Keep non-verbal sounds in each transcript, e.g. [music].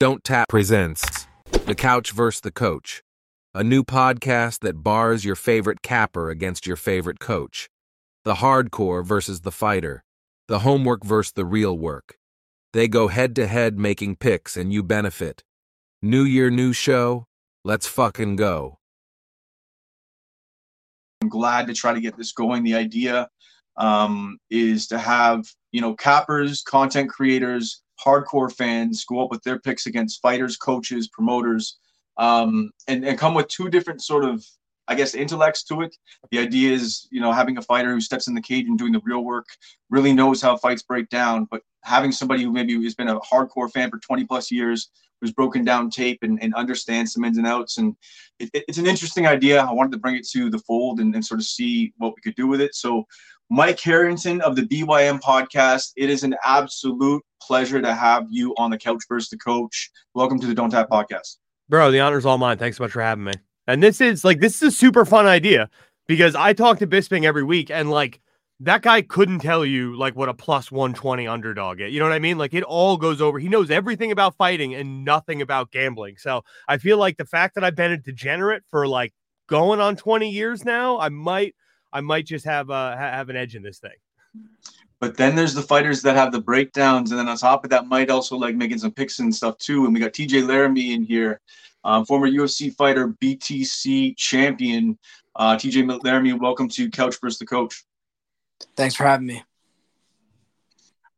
Don't Tap presents The Couch vs. the Coach, a new podcast that bars your favorite capper against your favorite coach. The hardcore versus the fighter, the homework versus the real work. They go head to head making picks and you benefit. New year, new show. Let's fucking go. I'm glad to try to get this going. The idea um, is to have you know cappers, content creators, hardcore fans go up with their picks against fighters, coaches, promoters, um, and and come with two different sort of I guess intellects to it. The idea is you know having a fighter who steps in the cage and doing the real work, really knows how fights break down, but having somebody who maybe has been a hardcore fan for 20 plus years who's broken down tape and, and understands some ins and outs. And it, it's an interesting idea. I wanted to bring it to the fold and, and sort of see what we could do with it. So, Mike Harrington of the BYM podcast, it is an absolute pleasure to have you on the couch versus the coach. Welcome to the Don't Tap podcast. Bro, the honor's all mine. Thanks so much for having me. And this is like, this is a super fun idea because I talk to Bisping every week and like, that guy couldn't tell you like what a plus 120 underdog is. You know what I mean? Like it all goes over. He knows everything about fighting and nothing about gambling. So I feel like the fact that I've been a degenerate for like going on 20 years now, I might I might just have uh have an edge in this thing. But then there's the fighters that have the breakdowns, and then on top of that, might also like making some picks and stuff too. And we got TJ Laramie in here, um, former UFC fighter, BTC champion. Uh, TJ Laramie, welcome to Couch vs. the Coach. Thanks for having me.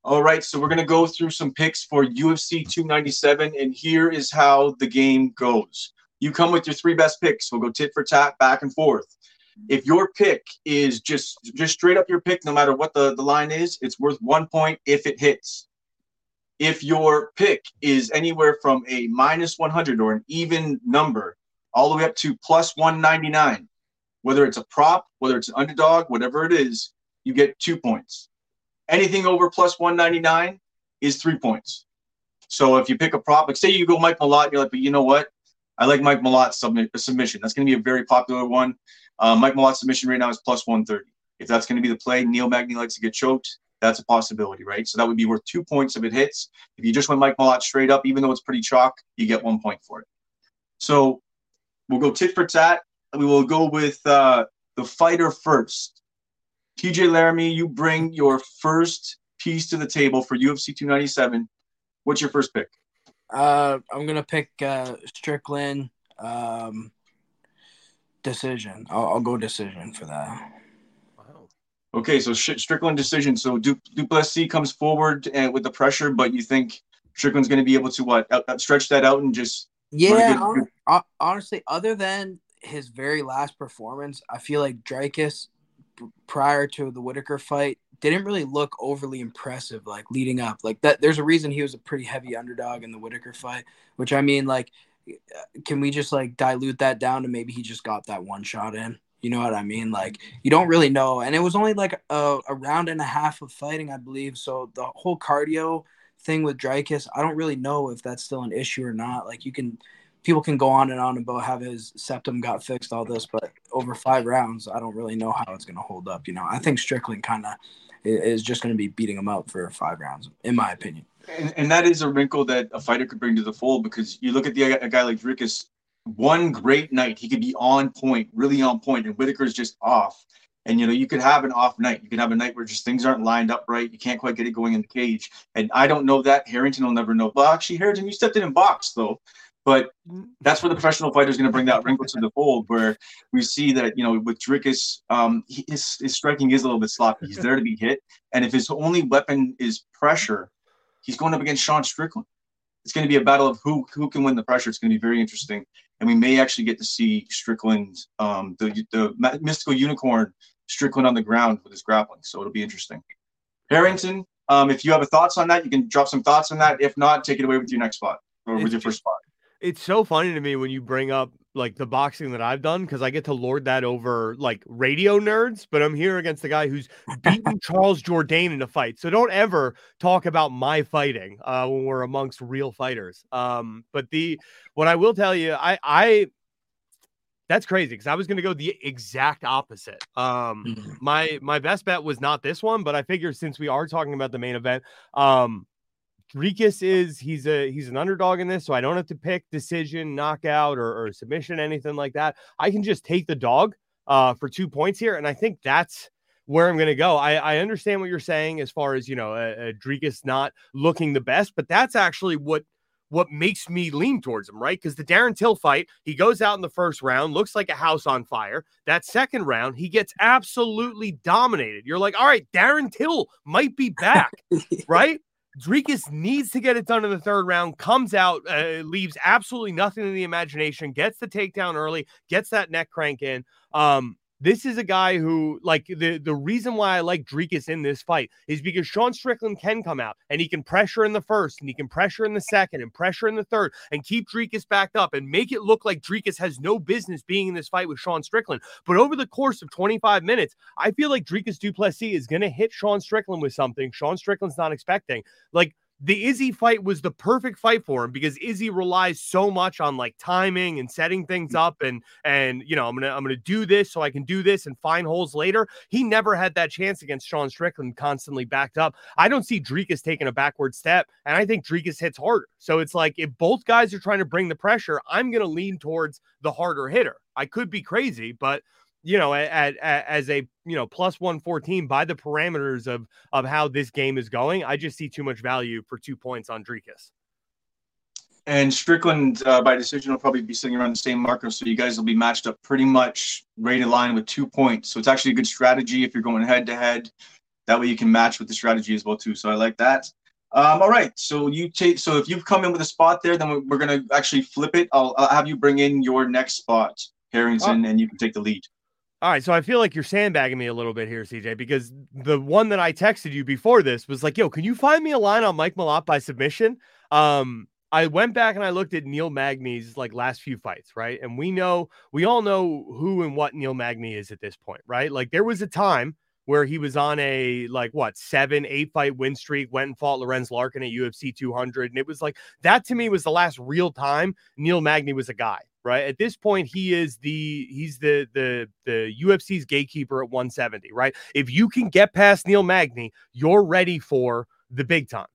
All right, so we're going to go through some picks for UFC 297, and here is how the game goes. You come with your three best picks. We'll go tit for tat, back and forth. If your pick is just just straight up your pick, no matter what the, the line is, it's worth one point if it hits. If your pick is anywhere from a minus 100 or an even number, all the way up to plus 199, whether it's a prop, whether it's an underdog, whatever it is, you get two points. Anything over plus 199 is three points. So if you pick a prop, like say you go Mike Malott, you're like, but you know what? I like Mike Malott's submission. That's going to be a very popular one. Uh, Mike Malott's submission right now is plus 130. If that's going to be the play, Neil Magny likes to get choked. That's a possibility, right? So that would be worth two points if it hits. If you just went Mike Malott straight up, even though it's pretty chalk, you get one point for it. So we'll go tit for tat. We will go with uh, the fighter first. TJ Laramie, you bring your first piece to the table for UFC 297. What's your first pick? Uh, I'm gonna pick uh, Strickland um, decision. I'll, I'll, go decision for that. Wow. Okay, so Strickland decision. So du- Duplessis comes forward and uh, with the pressure, but you think Strickland's going to be able to what out, out, stretch that out and just yeah. Good, honestly, other than his very last performance, I feel like Dricus prior to the Whittaker fight didn't really look overly impressive like leading up like that there's a reason he was a pretty heavy underdog in the Whittaker fight which I mean like can we just like dilute that down to maybe he just got that one shot in? You know what I mean? Like you don't really know. And it was only like a, a round and a half of fighting I believe. So the whole cardio thing with Dricus I don't really know if that's still an issue or not. Like you can people can go on and on about how his septum got fixed, all this, but over five rounds, I don't really know how it's going to hold up. You know, I think Strickland kind of is just going to be beating him up for five rounds, in my opinion. And, and, that is a wrinkle that a fighter could bring to the fold because you look at the a guy like Dricus, one great night, he could be on point, really on point, and Whittaker's just off. And you know, you could have an off night. You can have a night where just things aren't lined up right. You can't quite get it going in the cage. And I don't know that. Harrington will never know. Well, actually, Harrington, you stepped in and boxed though. But that's where the professional fighter is going to bring that wrinkle to the fold, where we see that you know with Dricus, um, his, his striking is a little bit sloppy. He's there to be hit, and if his only weapon is pressure, he's going up against Sean Strickland. It's going to be a battle of who who can win the pressure. It's going to be very interesting, and we may actually get to see Strickland, um, the the mystical unicorn Strickland on the ground with his grappling. So it'll be interesting. Harrington, um, if you have a thoughts on that, you can drop some thoughts on that. If not, take it away with your next spot or with your first spot it's so funny to me when you bring up like the boxing that I've done because I get to lord that over like radio nerds, but I'm here against the guy who's beaten [laughs] Charles Jourdain in a fight. So don't ever talk about my fighting uh, when we're amongst real fighters. Um, but the what I will tell you, I I that's crazy because I was going to go the exact opposite. Um, mm-hmm. my my best bet was not this one, but I figure since we are talking about the main event, um, Dricus is he's a he's an underdog in this, so I don't have to pick decision, knockout, or, or submission, anything like that. I can just take the dog uh, for two points here, and I think that's where I'm going to go. I, I understand what you're saying as far as you know, uh, not looking the best, but that's actually what what makes me lean towards him, right? Because the Darren Till fight, he goes out in the first round, looks like a house on fire. That second round, he gets absolutely dominated. You're like, all right, Darren Till might be back, [laughs] right? Dricus needs to get it done in the third round, comes out, uh, leaves absolutely nothing in the imagination, gets the takedown early, gets that neck crank in. Um, this is a guy who, like, the, the reason why I like Dricus in this fight is because Sean Strickland can come out and he can pressure in the first and he can pressure in the second and pressure in the third and keep Dricus backed up and make it look like Dricus has no business being in this fight with Sean Strickland. But over the course of 25 minutes, I feel like Dricus Du Plessis is going to hit Sean Strickland with something Sean Strickland's not expecting. Like, the Izzy fight was the perfect fight for him because Izzy relies so much on like timing and setting things mm. up and and you know I'm gonna I'm gonna do this so I can do this and find holes later. He never had that chance against Sean Strickland, constantly backed up. I don't see Dricus taking a backward step, and I think Dricus hits harder. So it's like if both guys are trying to bring the pressure, I'm gonna lean towards the harder hitter. I could be crazy, but you know, at, at, as a you know plus one fourteen by the parameters of of how this game is going, I just see too much value for two points on Dricus. And Strickland uh, by decision will probably be sitting around the same marker, so you guys will be matched up pretty much right in line with two points. So it's actually a good strategy if you're going head to head. That way you can match with the strategy as well too. So I like that. Um, all right, so you take. So if you've come in with a spot there, then we're gonna actually flip it. I'll, I'll have you bring in your next spot, Harrington, oh. and you can take the lead. All right, so I feel like you're sandbagging me a little bit here, CJ, because the one that I texted you before this was like, "Yo, can you find me a line on Mike Malott by submission?" Um, I went back and I looked at Neil Magny's like last few fights, right? And we know, we all know who and what Neil Magny is at this point, right? Like there was a time where he was on a like what seven, eight fight win streak, went and fought Lorenz Larkin at UFC 200, and it was like that to me was the last real time Neil Magny was a guy right? At this point, he is the he's the the the UFC's gatekeeper at 170, right? If you can get past Neil Magny, you're ready for the big time.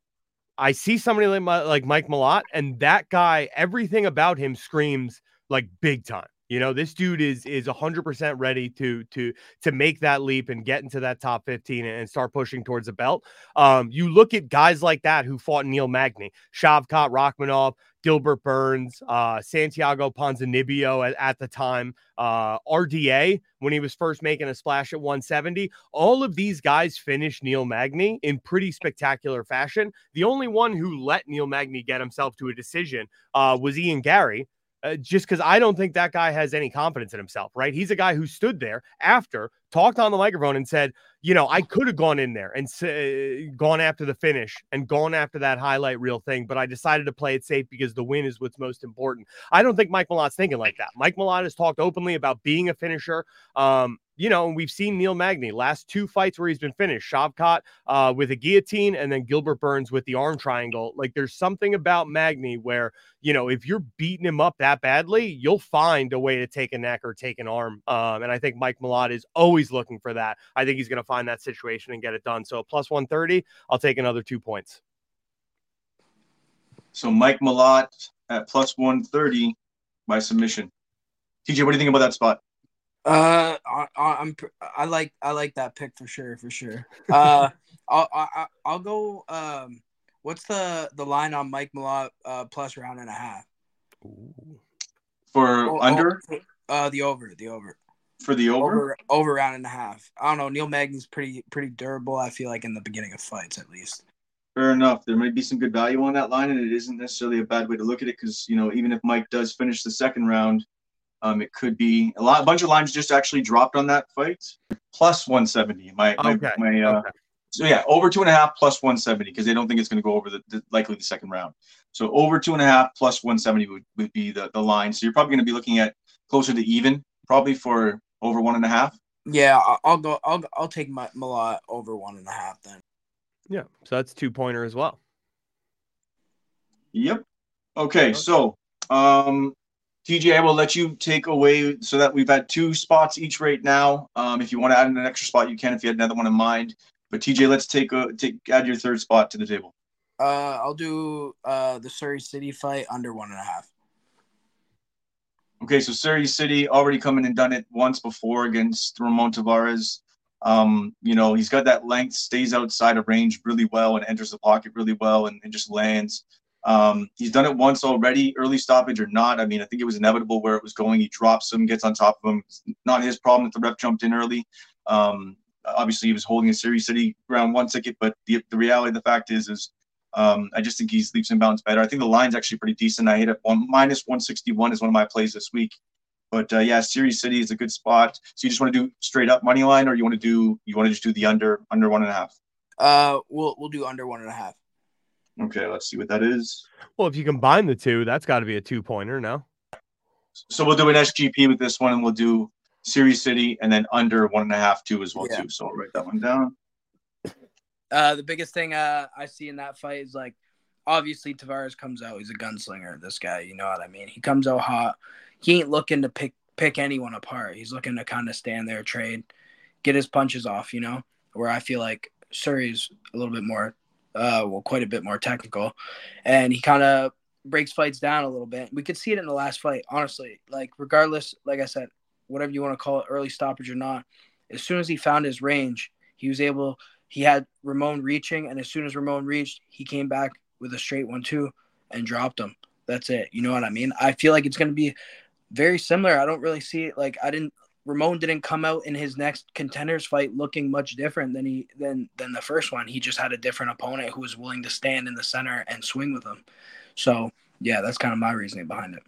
I see somebody like, like Mike Malott, and that guy, everything about him screams like big time. You know, this dude is is 100% ready to to to make that leap and get into that top 15 and start pushing towards the belt. Um, you look at guys like that who fought Neil Magny, Shavkat Rakhmonov, Gilbert Burns, uh, Santiago Ponzinibbio at, at the time, uh, RDA when he was first making a splash at 170. All of these guys finished Neil Magny in pretty spectacular fashion. The only one who let Neil Magny get himself to a decision uh, was Ian Garry. uh, just because I don't think that guy has any confidence in himself, right? He's a guy who stood there after, talked on the microphone, and said, you know, I could have gone in there and gone after the finish and gone after that highlight reel thing, but I decided to play it safe because the win is what's most important. I don't think Mike Malott's thinking like that. Mike Malott has talked openly about being a finisher. Um, you know, and we've seen Neil Magny last two fights where he's been finished. Shavkat uh, with a guillotine, and then Gilbert Burns with the arm triangle. Like, there's something about Magny where you know if you're beating him up that badly, you'll find a way to take a neck or take an arm. Um, and I think Mike Malott is always looking for that. I think he's going to find that situation and get it done. So plus 130, I'll take another two points. So Mike Malott at plus 130 by submission. TJ, what do you think about that spot? Uh, I, am I like I like that pick for sure for sure. Uh, [laughs] I'll I, I'll go. Um, what's the the line on Mike Malott uh, plus round and a half? For oh, under? Oh, uh, the over the over. For the over? over over round and a half. I don't know. Neil Magny's pretty pretty durable. I feel like in the beginning of fights at least. Fair enough. There might be some good value on that line, and it isn't necessarily a bad way to look at it because you know even if Mike does finish the second round um, it could be a lot, a bunch of lines just actually dropped on that fight, plus 170. My, my, okay. my uh, okay. so yeah, over two and a half plus 170 because they don't think it's going to go over the, the, likely the second round. So over two and a half plus 170 would, would be the, the line. So you're probably going to be looking at closer to even, probably for over one and a half. Yeah, I'll go. I'll I'll take my Malott over one and a half then. Yeah, so that's two pointer as well. Yep. Okay, so um, TJ, I will let you take away so that we've had two spots each right now. Um, if you want to add an extra spot, you can. If you had another one in mind, but TJ, let's take a take add your third spot to the table. Uh, I'll do uh the Serhiy Sidey fight under one and a half. Okay, so Serhiy Sidey already coming and done it once before against Ramon Taveras. Um, you know, he's got that length, stays outside of range really well and enters the pocket really well and, and just lands. Um, he's done it once already, early stoppage or not. I mean, I think it was inevitable where it was going. He drops him, gets on top of him. It's not his problem that the ref jumped in early. Um, obviously, he was holding a Serhiy Sidey round one ticket, but the, the reality of the fact is, is um, I just think he's leaps and bounds better. I think the line's actually pretty decent. I hit it one minus 161 is one of my plays this week. But uh, yeah, Serhiy Sidey is a good spot. So you just want to do straight up money line, or you want to do you want to just do the under under one and a half? Uh, we'll we'll do under one and a half. Okay, let's see what that is. Well, if you combine the two, that's got to be a two pointer. No. So we'll do an SGP with this one, and we'll do Serhiy Sidey, and then under one and a half two as well Yeah. too. So I'll write that one down. Uh, the biggest thing uh, I see in that fight is like, obviously Taveras comes out. He's a gunslinger. This guy, you know what I mean. He comes out hot. He ain't looking to pick pick anyone apart. He's looking to kind of stand there, trade, get his punches off. You know, where I feel like Serhiy's a little bit more, uh, well, quite a bit more technical, and he kind of breaks fights down a little bit. We could see it in the last fight, honestly. Like regardless, like I said, whatever you want to call it, early stoppage or not, as soon as he found his range, he was able. He had Ramon reaching, and as soon as Ramon reached, he came back with a straight one two and dropped him. That's it. You know what I mean? I feel like it's going to be very similar. I don't really see it like I didn't. Ramon didn't come out in his next contenders fight looking much different than he than than the first one. He just had a different opponent who was willing to stand in the center and swing with him. So yeah, that's kind of my reasoning behind it.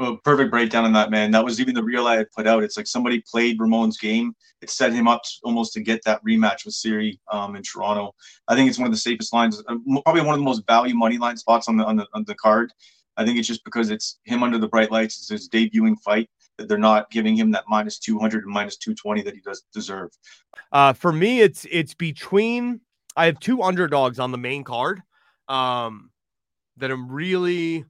Well, perfect breakdown on that, man. That was even the reel I had put out. It's like somebody played Ramon's game. It set him up almost to get that rematch with Siri um, in Toronto. I think it's one of the safest lines, uh, probably one of the most value money line spots on the on the on the card. I think it's just because it's him under the bright lights. It's his debuting fight that they're not giving him that minus 200 and minus 220 that he does deserve. Uh, for me, it's it's between. I have two underdogs on the main card. Um, that I'm really,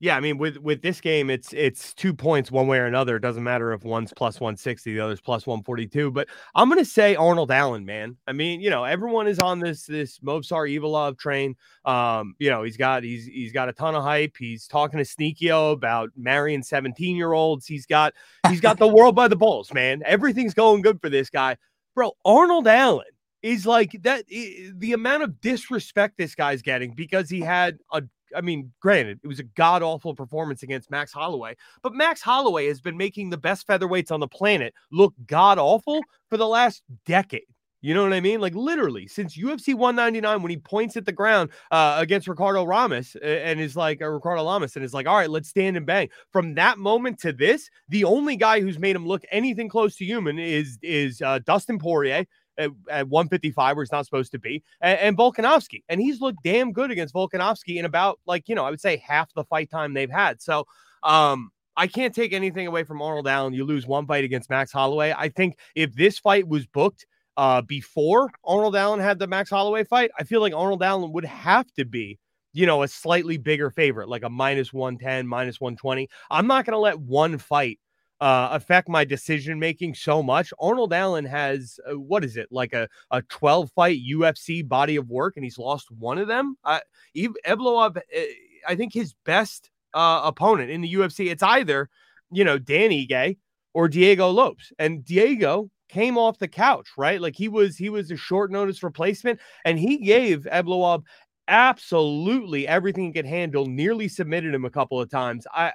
yeah. I mean, with with this game, it's it's two points one way or another. It doesn't matter if one's plus 160, the other's plus 142. But I'm gonna say Arnold Allen, man. I mean, you know, everyone is on this this Movsar Evloev train. Um, you know, he's got he's he's got a ton of hype. He's talking to Sneako about marrying 17 year olds. He's got he's got the world by the balls, man. Everything's going good for this guy, bro. Arnold Allen is like that. The amount of disrespect this guy's getting because he had a. I mean, granted, it was a god awful performance against Max Holloway, but Max Holloway has been making the best featherweights on the planet look god awful for the last decade. You know what I mean? Like literally since UFC 199, when he points at the ground uh, against Ricardo Ramos and is like uh, Ricardo Lamas and is like, all right, let's stand and bang. From that moment to this, the only guy who's made him look anything close to human is is uh, Dustin Poirier at, at 155 where he's not supposed to be, and, and Volkanovski. And he's looked damn good against Volkanovski in about like, you know, I would say half the fight time they've had. So um I can't take anything away from Arnold Allen. You lose one fight against Max Holloway. I think if this fight was booked uh before Arnold Allen had the Max Holloway fight, I feel like Arnold Allen would have to be you know, a slightly bigger favorite, like a minus 110, minus 120. I'm not going to let one fight uh, affect my decision making so much. Arnold Allen has uh, what is it like a, a 12 fight UFC body of work, and he's lost one of them. Uh, Evloev, uh, I think his best uh, opponent in the UFC, it's either you know Dan Ige or Diego Lopes, and Diego came off the couch, right? Like he was he was a short notice replacement, and he gave Evloev absolutely everything he could handle. Nearly submitted him a couple of times. I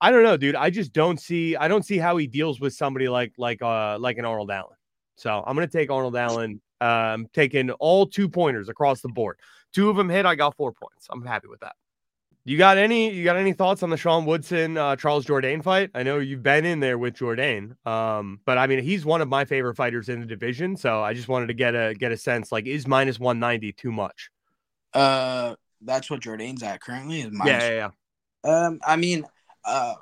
I don't know, dude. I just don't see I don't see how he deals with somebody like like uh like an Arnold Allen. So I'm gonna take Arnold Allen. Um, taking all two pointers across the board. Two of them hit. I got four points. I'm happy with that. You got any? You got any thoughts on the Sean Woodson uh, Charles Jourdain fight? I know you've been in there with Jourdain, um, but I mean he's one of my favorite fighters in the division. So I just wanted to get a get a sense. Like, is minus 190 too much? Uh, that's what Jourdain's at currently. Is Yeah, yeah, yeah. Um, I mean, uh,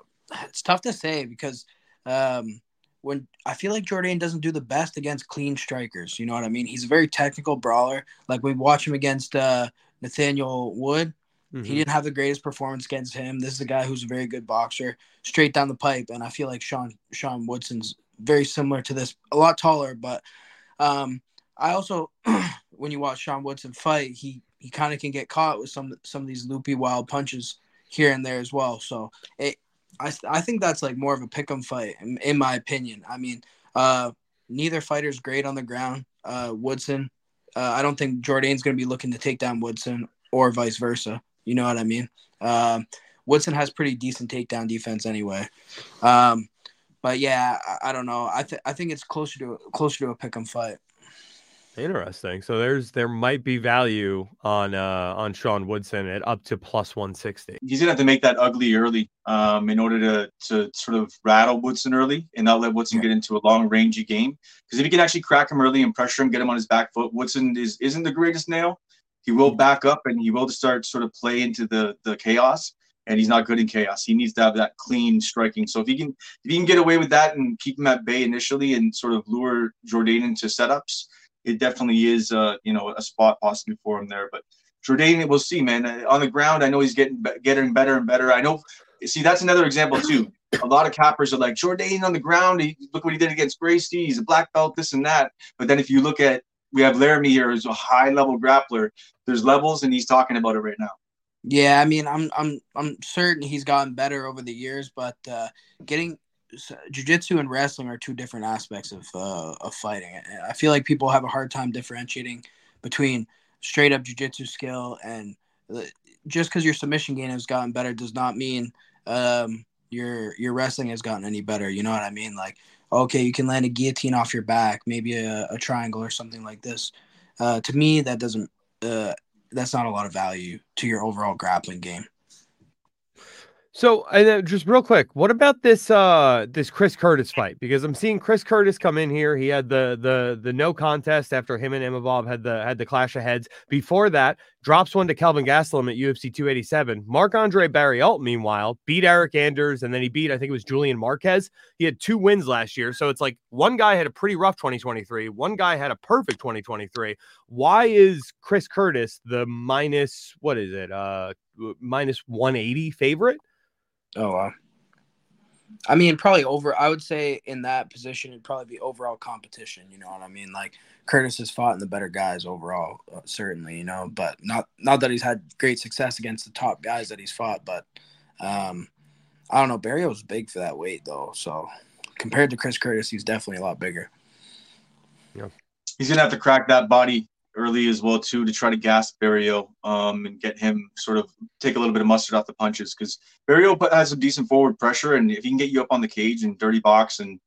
it's tough to say because um, when I feel like Jourdain doesn't do the best against clean strikers. You know what I mean? He's a very technical brawler. Like we watch him against uh, Nathaniel Wood. Mhm. He didn't have the greatest performance against him. This is a guy who's a very good boxer, straight down the pipe, and I feel like Sean Sean Woodson's very similar to this, a lot taller, but um, I also [clears throat] when you watch Sean Woodson fight, he he kind of can get caught with some some of these loopy wild punches here and there as well. So it, I I think that's like more of a pick'em fight in, in my opinion. I mean, uh, neither fighter's great on the ground. Uh, Woodson, uh, I don't think Jourdain's going to be looking to take down Woodson or vice versa. You know what I mean? Um, Woodson has pretty decent takedown defense anyway. Um, but yeah, I, I don't know. I th- I think it's closer to closer to a pick'em fight. Interesting. So there's there might be value on uh on Sean Woodson at up to plus 160. He's gonna have to make that ugly early um in order to to sort of rattle Woodson early and not let Woodson yeah. get into a long rangey game. Because if he can actually crack him early and pressure him, get him on his back foot, Woodson is isn't the greatest nail. He will back up and he will start sort of play into the the chaos. And he's not good in chaos. He needs to have that clean striking. So if he can if he can get away with that and keep him at bay initially and sort of lure Jourdain into setups, it definitely is, uh, you know, a spot possibly for him there. But Jourdain, we'll see, man. On the ground, I know he's getting getting better and better. I know. See, that's another example too. A lot of cappers are like Jourdain on the ground. He, look what he did against Gracie. He's a black belt, this and that. But then if you look at, we have Laramie here as a high level grappler. There's levels, and he's talking about it right now. Yeah, I mean, I'm I'm I'm certain he's gotten better over the years, but uh, getting jiu-jitsu and wrestling are two different aspects of uh, of fighting. I feel like people have a hard time differentiating between straight up jiu-jitsu skill and uh, just because your submission game has gotten better does not mean um, your your wrestling has gotten any better. You know what I mean? Like, okay, you can land a guillotine off your back, maybe a, a triangle or something like this. Uh, to me, that doesn't uh, that's not a lot of value to your overall grappling game. So, just real quick, what about this uh this Chris Curtis fight? Because I'm seeing Chris Curtis come in here. He had the the the no contest after him and Imavov had the had the clash of heads. Before that, drops one to Kelvin Gastelum at UFC 287. Marc-André Barriault, meanwhile, beat Eryk Anders, and then he beat I think it was Julian Marquez. He had two wins last year, so it's like one guy had a pretty rough 2023, one guy had a perfect 2023. Why is Chris Curtis the minus what is it? Uh, minus 180 favorite? Oh wow. I mean, probably over. I would say in that position, it'd probably be overall competition. You know what I mean? Like Curtis has fought in the better guys overall, uh, certainly. You know, but not not that he's had great success against the top guys that he's fought. But um, I don't know. Barriault was big for that weight though. So compared to Chris Curtis, he's definitely a lot bigger. Yeah, he's gonna have to crack that body early as well too to try to gas Barriault um, and get him sort of take a little bit of mustard off the punches because Barriault has some decent forward pressure and if he can get you up on the cage and dirty box and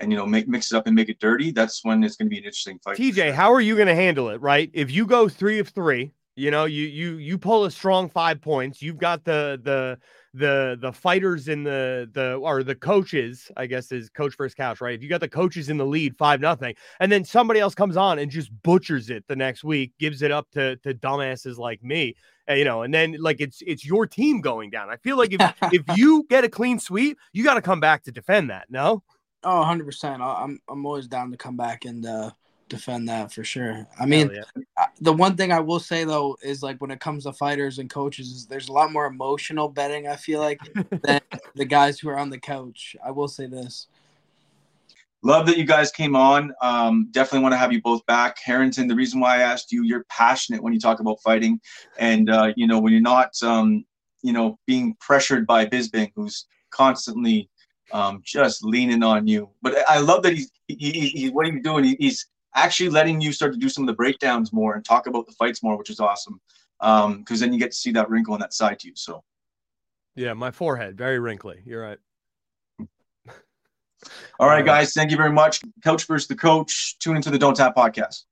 and you know make mix it up and make it dirty, that's when it's going to be an interesting fight. TJ, how are you going to handle it? Right, if you go three of three, you know you you you pull a strong five points, you've got the the the the fighters in the the or the coaches, I guess is coach first couch, right? If you got the coaches in the lead, five nothing, and then somebody else comes on and just butchers it the next week, gives it up to to dumbasses like me, and, you know, and then like it's it's your team going down. I feel like if [laughs] if you get a clean sweep, you got to come back to defend that. No. Oh, 100 percent. I'm I'm always down to come back and uh, defend that for sure. I mean, yeah. the one thing I will say though is like when it comes to fighters and coaches, is there's a lot more emotional betting. I feel like [laughs] than the guys who are on the couch. I will say this. Love that you guys came on. Um, definitely want to have you both back, Harrington. The reason why I asked you, you're passionate when you talk about fighting, and uh, you know when you're not, um, you know, being pressured by Bisping, who's constantly um, just leaning on you. But I love that he's he, he, he what he's doing. He, he's actually letting you start to do some of the breakdowns more and talk about the fights more, which is awesome. Um, because then you get to see that wrinkle on that side to you. So, yeah, my forehead very wrinkly. You're right. All right, guys. Thank you very much. Coach versus the coach. Tune into the Don't Tap podcast.